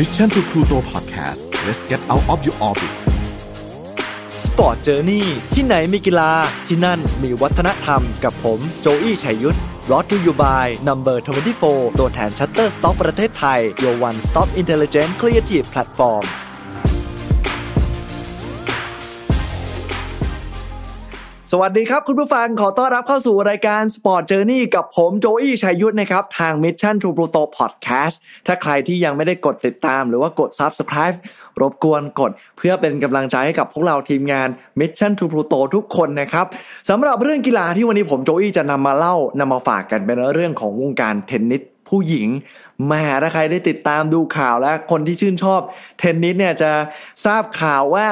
Mission to Pluto Podcast let's get out of your orbit Sport Journey ที่ไหนมีกีฬาที่นั่นมีวัฒนธรรมกับผมโจอี้ชัยยุทธ brought to you by Number 24ตัวแทน Shutterstock ประเทศไทย your one-stop intelligent creative platform สวัสดีครับ คุณผู้ฟังขอต้อนรับเข้าสู่รายการ Sport Journey กับผมโจอี้ชัยยุทธนะครับ ทาง Mission to Pluto Podcast ถ้าใครที่ยังไม่ได้กดติดตาม หรือว่ากด Subscribe รบกวนกด เพื่อเป็นกำลังใจให้กับพวกเราทีมงาน Mission to Pluto ทุกคนนะครับสำหรับเรื่องกีฬาที่วันนี้ผมโจอี้จะนำมาเล่านำมาฝากกันเป็นเรื่องของวงการเทนนิสผู้หญิงม่ถ้าใครได้ติดตามดูข่าวและคนที่ชื่นชอบเทนนิสเนี่ยจะทราบข่าวว่า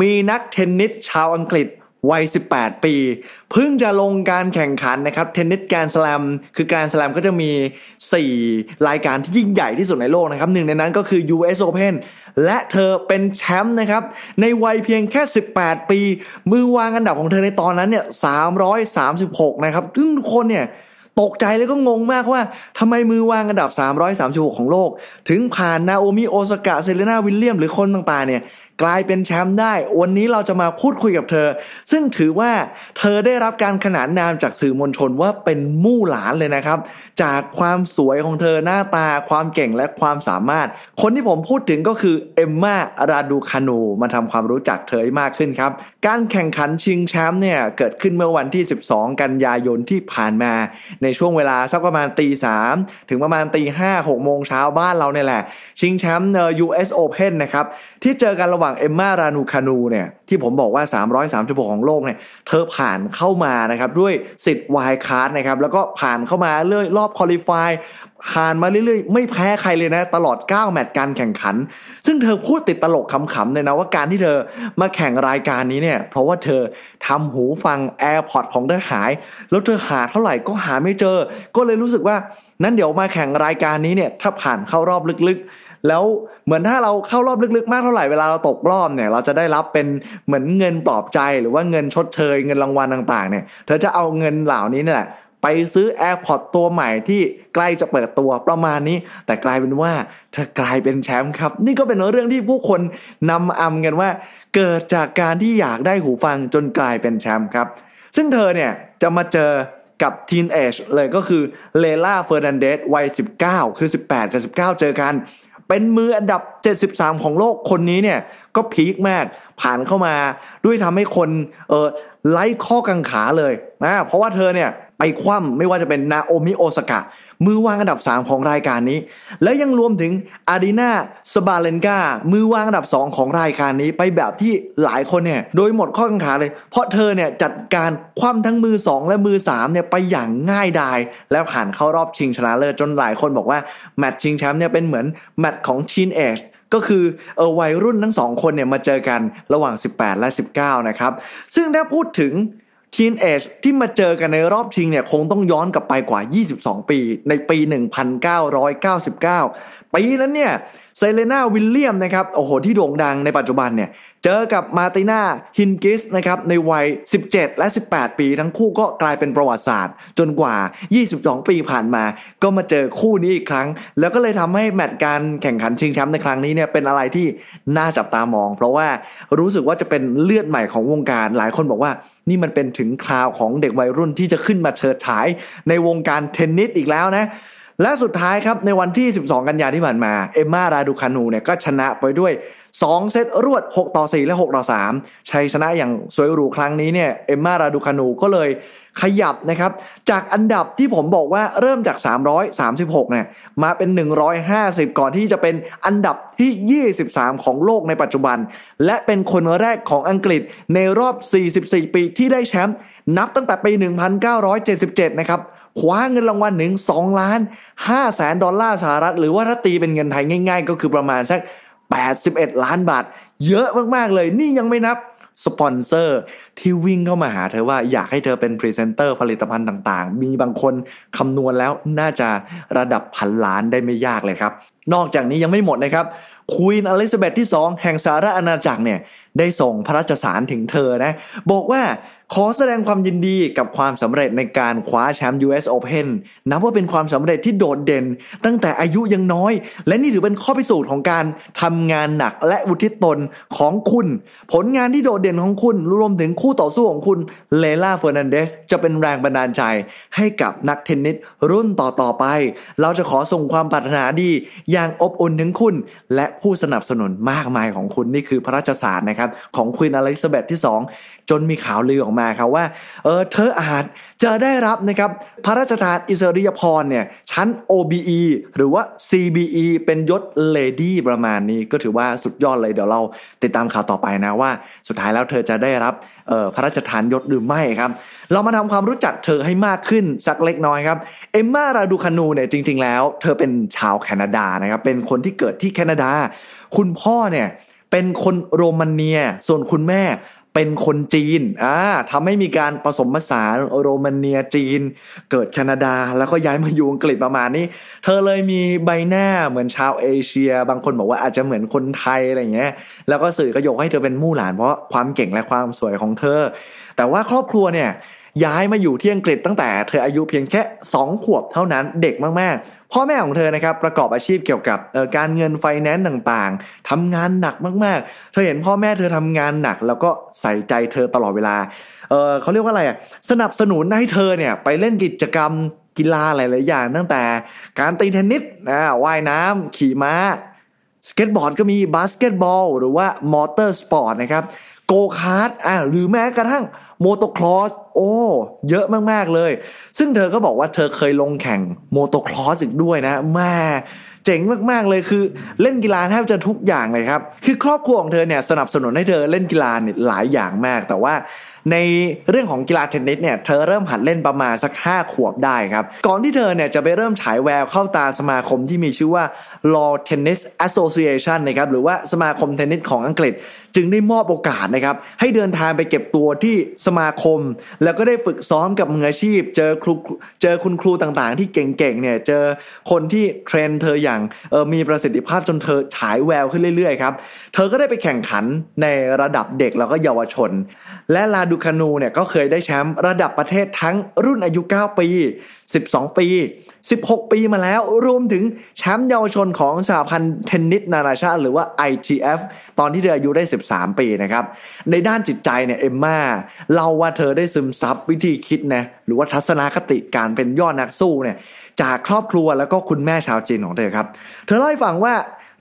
มีนักเทนนิสชาวอังกฤษ วัย 18 ปี เพิ่งจะลงการแข่งขันนะครับเทนนิสแกรนด์สแลมคือแกรนด์สแลมก็จะมี 4 รายการที่ยิ่งใหญ่ที่สุดในโลกนะครับหนึ่งในนั้นก็คือ US Open และเธอเป็นแชมป์นะครับ ในวัยเพียงแค่ 18 ปี มือวางอันดับของเธอในตอนนั้นเนี่ย 336 นะครับซึ่งทุกคนเนี่ยตกใจแล้วก็งงมากว่าทำไมมือวางอันดับ 336 ของโลก ถึงผ่านนาโอมิโอสกะเซเลนาวิลเลียมหรือคนต่างๆเนี่ย กลายเป็นแชมป์ได้ วันนี้เราจะมาพูดคุยกับเธอ ซึ่งถือว่าเธอได้รับการขนานนามจากสื่อมวลชนว่าเป็นมู่หลานเลยนะครับ จากความสวยของเธอหน้าตาความเก่งและความสามารถ คนที่ผมพูดถึงก็คือเอมมาราดูคานูมาทำความรู้จักเธอให้มากขึ้นครับการแข่งขันชิงแชมป์เนี่ยเกิดขึ้นเมื่อวันที่ 12 กันยายนที่ผ่านมา ในช่วงเวลาสักประมาณตีสามถึงประมาณตีห้าหกโมงเช้าบ้านเราเนี่ยแหละ ชิงแชมป์เนอ US Open นะครับ ที่เจอกันระหว่างเอมมารานูคานูเนี่ยที่ผมบอกว่า 336 ของโลกเนี่ยเธอผ่านเข้ามานะครับ ด้วยสิทธิ์ wild card นะครับ แล้วก็ผ่านเข้ามาเรื่อยรอบ qualify ผ่านมาเรื่อยๆ ไม่แพ้ใครเลยนะ ตลอด 9 แมตช์การแข่งขัน ซึ่งเธอพูดติดตลกขำๆเลยนะว่าการที่เธอมาแข่งรายการนี้เนี่ย เพราะว่าเธอทำหูฟัง AirPod ของเธอหาย แล้วเธอหาเท่าไหร่ก็หาไม่เจอ ก็เลยรู้สึกว่านั้นเดี๋ยวมาแข่งรายการนี้เนี่ย ถ้าผ่านเข้ารอบลึกๆ แล้วเหมือนถ้าเราเข้ารอบลึกๆ มากเท่าไหร่เวลาเราตกรอบเนี่ย เราจะได้รับเป็นเหมือนเงินปลอบใจหรือว่าเงินชดเชยเงินรางวัลต่างๆ เนี่ย เธอจะเอาเงินเหล่านี้นี่แหละ ไปซื้อ AirPod ตัวใหม่ที่ใกล้จะเปิดตัวประมาณนี้ แต่กลายเป็นว่าเธอกลายเป็นแชมป์ครับ นี่ก็เป็นเรื่องที่ผู้คนนำอำกันว่า เกิดจากการที่อยากได้หูฟังจนกลายเป็นแชมป์ครับ ซึ่งเธอเนี่ยจะมาเจอกับทีนเอชเลยก็คือเลล่าเฟอร์นันเดสวัย 19 คือ 18 กับ 19 เจอกัน เป็นมืออันดับ 73 ของโลกคนนี้เนี่ย ก็ peak มากผ่านเข้ามาด้วยทำให้คนเออไล่ข้อกังขาเลยนะเพราะว่าเธอเนี่ย ไปคว่ำไม่ว่าจะเป็นนาโอมิโอสกะ มือวางอันดับ 3 ของรายการนี้ และยังรวมถึงอารีนาสบาเลนกามือวางอันดับ 2 ของรายการนี้ไปแบบที่หลายคนเนี่ยโดยหมดข้อกังขาเลย เพราะเธอเนี่ยจัดการคว่ำทั้งมือ 2 และมือ3เนี่ยไปอย่างง่ายดาย และผ่านเข้ารอบชิงชนะเลิศจนหลายคนบอกว่าแมตช์ชิงแชมป์เนี่ยเป็นเหมือนแมตช์ของชินเอชก็คือเออวัยรุ่นทั้งสองคนเนี่ยมาเจอกันระหว่าง 18 และ 19 นะครับ ซึ่งถ้าพูดถึง ทีนเอชที่มาเจอกันในรอบชิงเนี่ยคงต้องย้อนกลับไปกว่า 22 ปี ในปี 1999 ปีนั้นเนี่ยเซเลนาวิลเลียมนะครับโอ้โหที่โด่งดังในปัจจุบันเนี่ยเจอกับมาติน่าฮินกิสนะครับในวัย 17 และ 18 ปี ทั้งคู่ก็กลายเป็นประวัติศาสตร์ จนกว่า 22 ปีผ่านมา ก็มาเจอคู่นี้อีกครั้ง แล้วก็เลยทำให้แมตช์การแข่งขันชิงแชมป์ในครั้งนี้เนี่ยเป็นอะไรที่น่าจับตามอง เพราะว่ารู้สึกว่าจะเป็นเลือดใหม่ของวงการหลายคนบอกว่า นี่มันเป็นถึงคราวของเด็กวัยรุ่นที่จะขึ้นมาเฉิดฉายในวงการเทนนิสอีกแล้วนะ และสุดท้ายครับในวันที่ 12 กันยาที่ผ่านมา เอมมาราดูคานูเนี่ยก็ชนะไปด้วย 2 เซตรวด 6 ต่อ 4 และ 6 ต่อ 3 ชัยชนะอย่างสวยหรูครั้งนี้เนี่ยเอมมาราดูคานูก็เลยขยับนะครับ จากอันดับที่ผมบอกว่าเริ่มจาก 336เนี่ยมาเป็น 150 ก่อนที่จะเป็นอันดับที่ 23 ของโลกในปัจจุบัน และเป็นคนแรกของอังกฤษในรอบ 44 ปีที่ได้แชมป์ นับตั้งแต่ปี 1977 นะครับคว้าเงินรางวัลหนึ่งสองล้านห้าแสนดอลลาร์สหรัฐ หรือว่าถ้าตีเป็นเงินไทยง่าย ๆ ก็คือประมาณสัก 81 ล้านบาท เยอะมากๆเลย นี่ยังไม่นับสปอนเซอร์ที่วิ่งเข้ามาหาเธอว่าอยากให้เธอเป็นพรีเซนเตอร์ผลิตภัณฑ์ต่างๆ มีบางคนคำนวณแล้วน่าจะระดับพันล้านได้ไม่ยากเลยครับ นอกจากนี้ยังไม่หมดนะครับควีนอลิซาเบธที่ 2 แห่งสหราชอาณาจักรเนี่ย ได้ส่งพระราชสารถึงเธอนะ บอกว่าขอแสดงความยินดีกับความสำเร็จในการคว้าแชมป์ US Open นับว่าเป็นความสำเร็จที่โดดเด่น ตั้งแต่อายุยังน้อย และนี่ถือเป็นข้อพิสูจน์ของการทำงานหนักและอุทิศตนของคุณ ผลงานที่โดดเด่นของคุณ รวมถึงคู่ต่อสู้ของคุณเลล่าเฟอร์นันเดสจะเป็นแรงบันดาลใจให้กับนักเทนนิสรุ่นต่อๆไป เราจะขอส่งความปรารถนาดี อย่างอบอุ่นถึงคุณ และผู้สนับสนุนมากมายของคุณนี่คือพระราชสารนะครับของควีนอลิซาเบธที่ 2 จนมีข่าวลือออกมาครับว่าเออเธออาจจะได้รับนะครับพระราชทานอิสริยพรเนี่ยชั้น OBE หรือว่า CBE เป็นยศเลดี้ประมาณนี้ก็ถือว่าสุดยอดเลยเดี๋ยวเราติดตามข่าวต่อไปนะว่า สุดท้ายแล้วเธอจะได้รับพระราชทานยศหรือไม่ครับ เรามาทำความรู้จักเธอให้มากขึ้นสักเล็กน้อยครับเอมมาราดูคานูเนี่ยจริง ๆ แล้ว เธอเป็นชาวแคนาดานะครับเป็นคนที่เกิดที่แคนาดา คุณพ่อเนี่ย เป็นคนโรมาเนีย ส่วนคุณแม่เป็นคนจีนอ่าทำให้มีการผสมผสานโรมาเนียจีน เกิดแคนาดา แล้วก็ย้ายมาอยู่อังกฤษประมาณนี้ เธอเลยมีใบหน้าเหมือนชาวเอเชีย บางคนบอกว่าอาจจะเหมือนคนไทยอะไรเงี้ย แล้วก็สื่อก็ยกให้เธอเป็นมู่หลานเพราะความเก่งและความสวยของเธอ แต่ว่าครอบครัวเนี่ย ย้ายมาอยู่ที่อังกฤษตั้งแต่เธออายุเพียงแค่ 2 ขวบเท่านั้นเด็กมากๆ พ่อแม่ของเธอนะครับประกอบอาชีพเกี่ยวกับการเงินไฟแนนซ์ต่างๆทำงานหนักมากๆ เธอเห็นพ่อแม่เธอทำงานหนัก แล้วก็ใส่ใจเธอตลอดเวลาเขาเรียกว่าอะไรอะสนับสนุนให้เธอเนี่ยไปเล่นกิจกรรมกีฬาหลายๆอย่าง ตั้งแต่การตีเทนนิสนะว่ายน้ำขี่ม้าสเก็ตบอร์ดก็มีบาสเกตบอลหรือว่ามอเตอร์สปอร์ตนะครับโกคาร์ดอ่าหรือแม้กระทั่ง โมโตครอสโอ้เยอะมากๆเลย ซึ่งเธอก็บอกว่าเธอเคยลงแข่งโมโตครอสอีกด้วยนะแม่เจ๋งมากๆเลยคือเล่นกีฬาแทบจะทุกอย่างเลยครับ คือครอบครัวของเธอเนี่ยสนับสนุนให้เธอเล่นกีฬาเนี่ยหลายอย่างมากแต่ว่า ในเรื่องของกีฬาเทนนิสเนี่ยเธอเริ่มหัดเล่นประมาณสัก 5 ขวบได้ครับ ก่อนที่เธอเนี่ยจะไปเริ่มฉายแววเข้าตาสมาคมที่มีชื่อว่า Law Tennis Association นะครับหรือว่าสมาคมเทนนิสของอังกฤษ จึงได้มอบโอกาสนะครับให้เดินทางไปเก็บตัวที่สมาคม แล้วก็ได้ฝึกซ้อมกับมืออาชีพ เจอครูเจอคุณครูต่างๆ ที่เก่งๆเนี่ยเจอคนที่เทรนเธออย่างออมีประสิทธิภาพจนเธอฉายแววขึ้นเรื่อยๆครับเธอก็ได้ไปแข่งขันในระดับเด็กแล้วก็เยาวชน และลาดูคานูเนี่ยก็เคยได้แชมป์ระดับประเทศทั้งรุ่นอายุ 9 ปี 12 ปี 16 ปีมาแล้ว รวมถึงแชมป์เยาวชนของสหพันธ์เทนนิสนานาชาติ หรือว่า ITF ตอนที่เธออายุได้ 13 ปีนะครับ ในด้านจิตใจเนี่ยเอมมาเล่าว่าเธอได้ซึมซับวิธีคิดนะหรือว่าทัศนคติการเป็นยอดนักสู้เนี่ยจากครอบครัวแล้วก็คุณแม่ชาวจีนของเธอครับ เธอเล่าให้ฟังว่า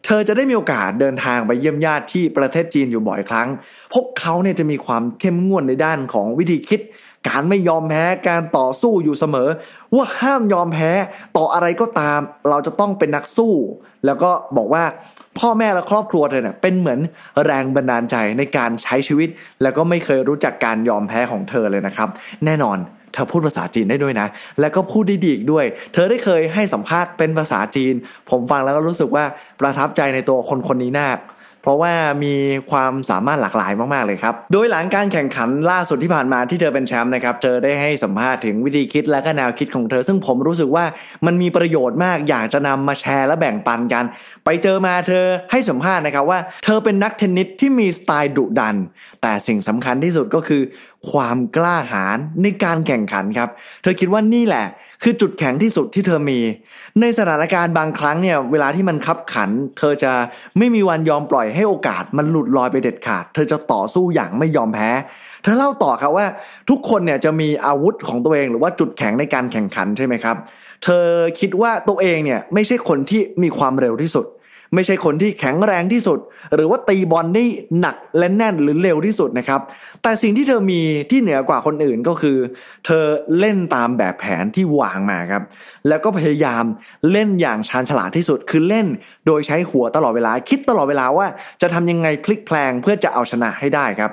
เธอจะได้มีโอกาสเดินทางไปเยี่ยมญาติที่ประเทศจีนอยู่บ่อยครั้ง พวกเขาเนี่ยจะมีความเข้มงวดในด้านของวิธีคิด การไม่ยอมแพ้ การต่อสู้อยู่เสมอ ว่าห้ามยอมแพ้ต่ออะไรก็ตาม เราจะต้องเป็นนักสู้ แล้วก็บอกว่าพ่อแม่และครอบครัวเธอเนี่ยเป็นเหมือนแรงบันดาลใจในการใช้ชีวิต แล้วก็ไม่เคยรู้จักการยอมแพ้ของเธอเลยนะครับ แน่นอน เธอพูดภาษาจีนได้ด้วยนะ แล้วก็พูดได้ดีอีกด้วย เธอได้เคยให้สัมภาษณ์เป็นภาษาจีน ผมฟังแล้วก็รู้สึกว่าประทับใจในตัวคนคนนี้มากเพราะว่ามีความสามารถหลากหลายมาก ๆ เลยครับ โดยหลังการแข่งขันล่าสุดที่ผ่านมาที่เธอเป็นแชมป์นะครับ เธอได้ให้สัมภาษณ์ถึงวิธีคิดและก็แนวคิดของเธอ ซึ่งผมรู้สึกว่ามันมีประโยชน์มากอยากจะนำมาแชร์และแบ่งปันกัน ไปเจอมาเธอให้สัมภาษณ์นะครับว่า เธอเป็นนักเทนนิสที่มีสไตล์ดุดัน แต่สิ่งสำคัญที่สุดก็คือ ความกล้าหาญในการแข่งขันครับ เธอคิดว่านี่แหละ คือจุดแข็งที่สุดที่เธอมี ในสถานการณ์บางครั้งเนี่ยเวลาที่มันคับขัน เธอจะไม่มีวันยอมปล่อยให้โอกาสมันหลุดลอยไปเด็ดขาด เธอจะต่อสู้อย่างไม่ยอมแพ้ เธอเล่าต่อครับว่าทุกคนเนี่ยจะมีอาวุธของตัวเองหรือว่าจุดแข็งในการแข่งขันใช่ไหมครับ เธอคิดว่าตัวเองเนี่ยไม่ใช่คนที่มีความเร็วที่สุด ไม่ใช่คนที่แข็งแรงที่สุด หรือว่าตีบอลได้หนักและแน่นหรือเร็วที่สุดนะครับ แต่สิ่งที่เธอมีที่เหนือกว่าคนอื่นก็คือ เธอเล่นตามแบบแผนที่วางมาครับ แล้วก็พยายามเล่นอย่างชาญฉลาดที่สุด คือเล่นโดยใช้หัวตลอดเวลา คิดตลอดเวลาว่าจะทำยังไงพลิกแพลงเพื่อจะเอาชนะให้ได้ครับ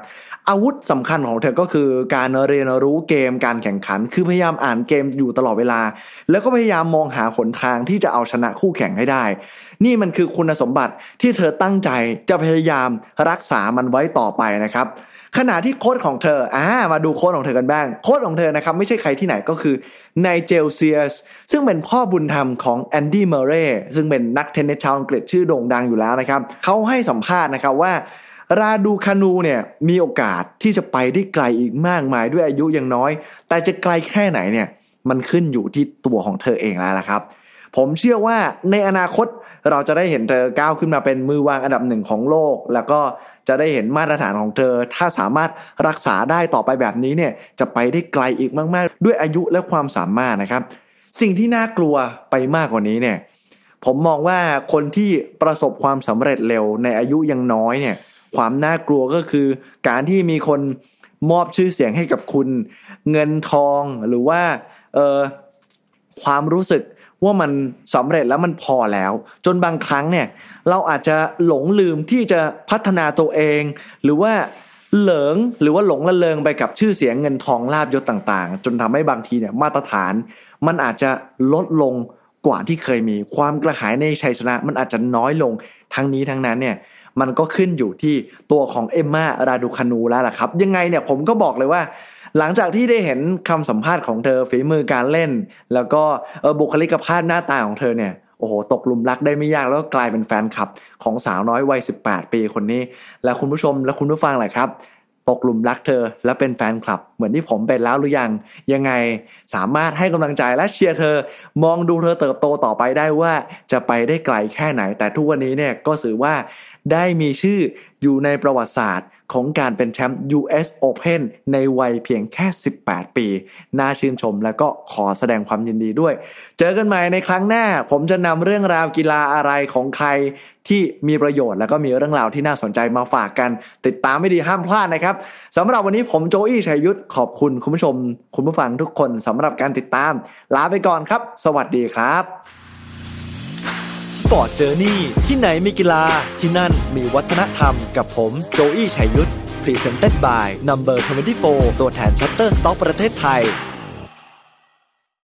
อาวุธสำคัญของเธอก็คือการเรียนรู้เกมการแข่งขัน คือพยายามอ่านเกมอยู่ตลอดเวลา แล้วก็พยายามมองหาหนทางที่จะเอาชนะคู่แข่งให้ได้นี่มันคือคุณสมบัติที่เธอตั้งใจจะพยายามรักษามันไว้ต่อไปนะครับขณะที่โค้ชของเธออ่ามาดูโค้ชของเธอกันบ้าง โค้ชของเธอนะครับไม่ใช่ใครที่ไหนก็คือไนเจลเซียร์สซึ่งเป็นพ่อบุญธรรมของแอนดี้เมเร่ซึ่งเป็นนักเทนนิสชาวอังกฤษชื่อโด่งดังอยู่แล้วนะครับเขาให้สัมภาษณ์นะครับว่า ราดูคานูเนี่ยมีโอกาสที่จะไปได้ไกลอีกมากมายด้วยอายุยังน้อย แต่จะไกลแค่ไหนเนี่ยมันขึ้นอยู่ที่ตัวของเธอเองแล้วละครับ ผมเชื่อว่าในอนาคต เราจะได้เห็นเธอก้าวขึ้นมาเป็นมือวางอันดับหนึ่งของโลก แล้วก็จะได้เห็นมาตรฐานของเธอ ถ้าสามารถรักษาได้ต่อไปแบบนี้เนี่ยจะไปได้ไกลอีกมากๆ ด้วยอายุและความสามารถนะครับ สิ่งที่น่ากลัวไปมากกว่านี้เนี่ยผมมองว่าคนที่ประสบความสำเร็จเร็วในอายุยังน้อยเนี่ยความน่ากลัวก็คือ การที่มีคนมอบชื่อเสียงให้กับคุณ เงินทองหรือว่าเออ ความรู้สึกว่ามันสำเร็จแล้วมันพอแล้ว จนบางครั้งเนี่ยเราอาจจะหลงลืมที่จะพัฒนาตัวเอง หรือว่าเหลิงหรือว่าหลงละเลงไปกับชื่อเสียงเงินทองลาบยศต่างๆ จนทำให้บางทีเนี่ยมาตรฐาน มันอาจจะลดลงกว่าที่เคยมีความกระหายในชัยชนะ มันอาจจะน้อยลงทั้งนี้ทั้งนั้นเนี่ยมันก็ขึ้นอยู่ที่ตัวของเอมมาราดูคานูแล้วล่ะครับ ยังไงเนี่ยผมก็บอกเลยว่า หลังจากที่ได้เห็นคำสัมภาษณ์ของเธอฝีมือการเล่น แล้วก็บุคลิกภาพหน้าตาของเธอเนี่ยโอ้โหตกลุมรักได้ไม่ยากแล้วก็กลายเป็นแฟนคลับของสาวน้อยวัย 18 ปีคนนี้ แล้วคุณผู้ชมและคุณผู้ฟังแหละครับ ตกหลุมรักเธอและเป็นแฟนคลับ เหมือนที่ผมเป็นแล้วหรือยัง ยังไงสามารถให้กำลังใจและเชียร์เธอ มองดูเธอเติบโตต่อไปได้ว่าจะไปได้ไกลแค่ไหน แต่ทุกวันนี้เนี่ยก็ถือว่าได้มีชื่ออยู่ในประวัติศาสตร์ ของการเป็นแชมป์ US Open ในวัยเพียงแค่ 18 ปี น่าชื่นชมและก็ขอแสดงความยินดีด้วย เจอกันใหม่ในครั้งหน้า ผมจะนำเรื่องราวกีฬาอะไรของใครที่มีประโยชน์แล้วก็มีเรื่องราวที่น่าสนใจมาฝากกัน ติดตามไม่ดีห้ามพลาดนะครับสำหรับวันนี้ผมโจอี้ชัยยุทธขอบคุณคุณผู้ชม คุณผู้ฟังทุกคนสำหรับการติดตาม ลาไปก่อนครับ สวัสดีครับ Sport Journey ที่ไหนมีกีฬาที่นั่นมีวัฒนธรรมกับผม โจอี้ชัยยุทธ present by Number 24 ตัวแทน Shutterstock ประเทศไทย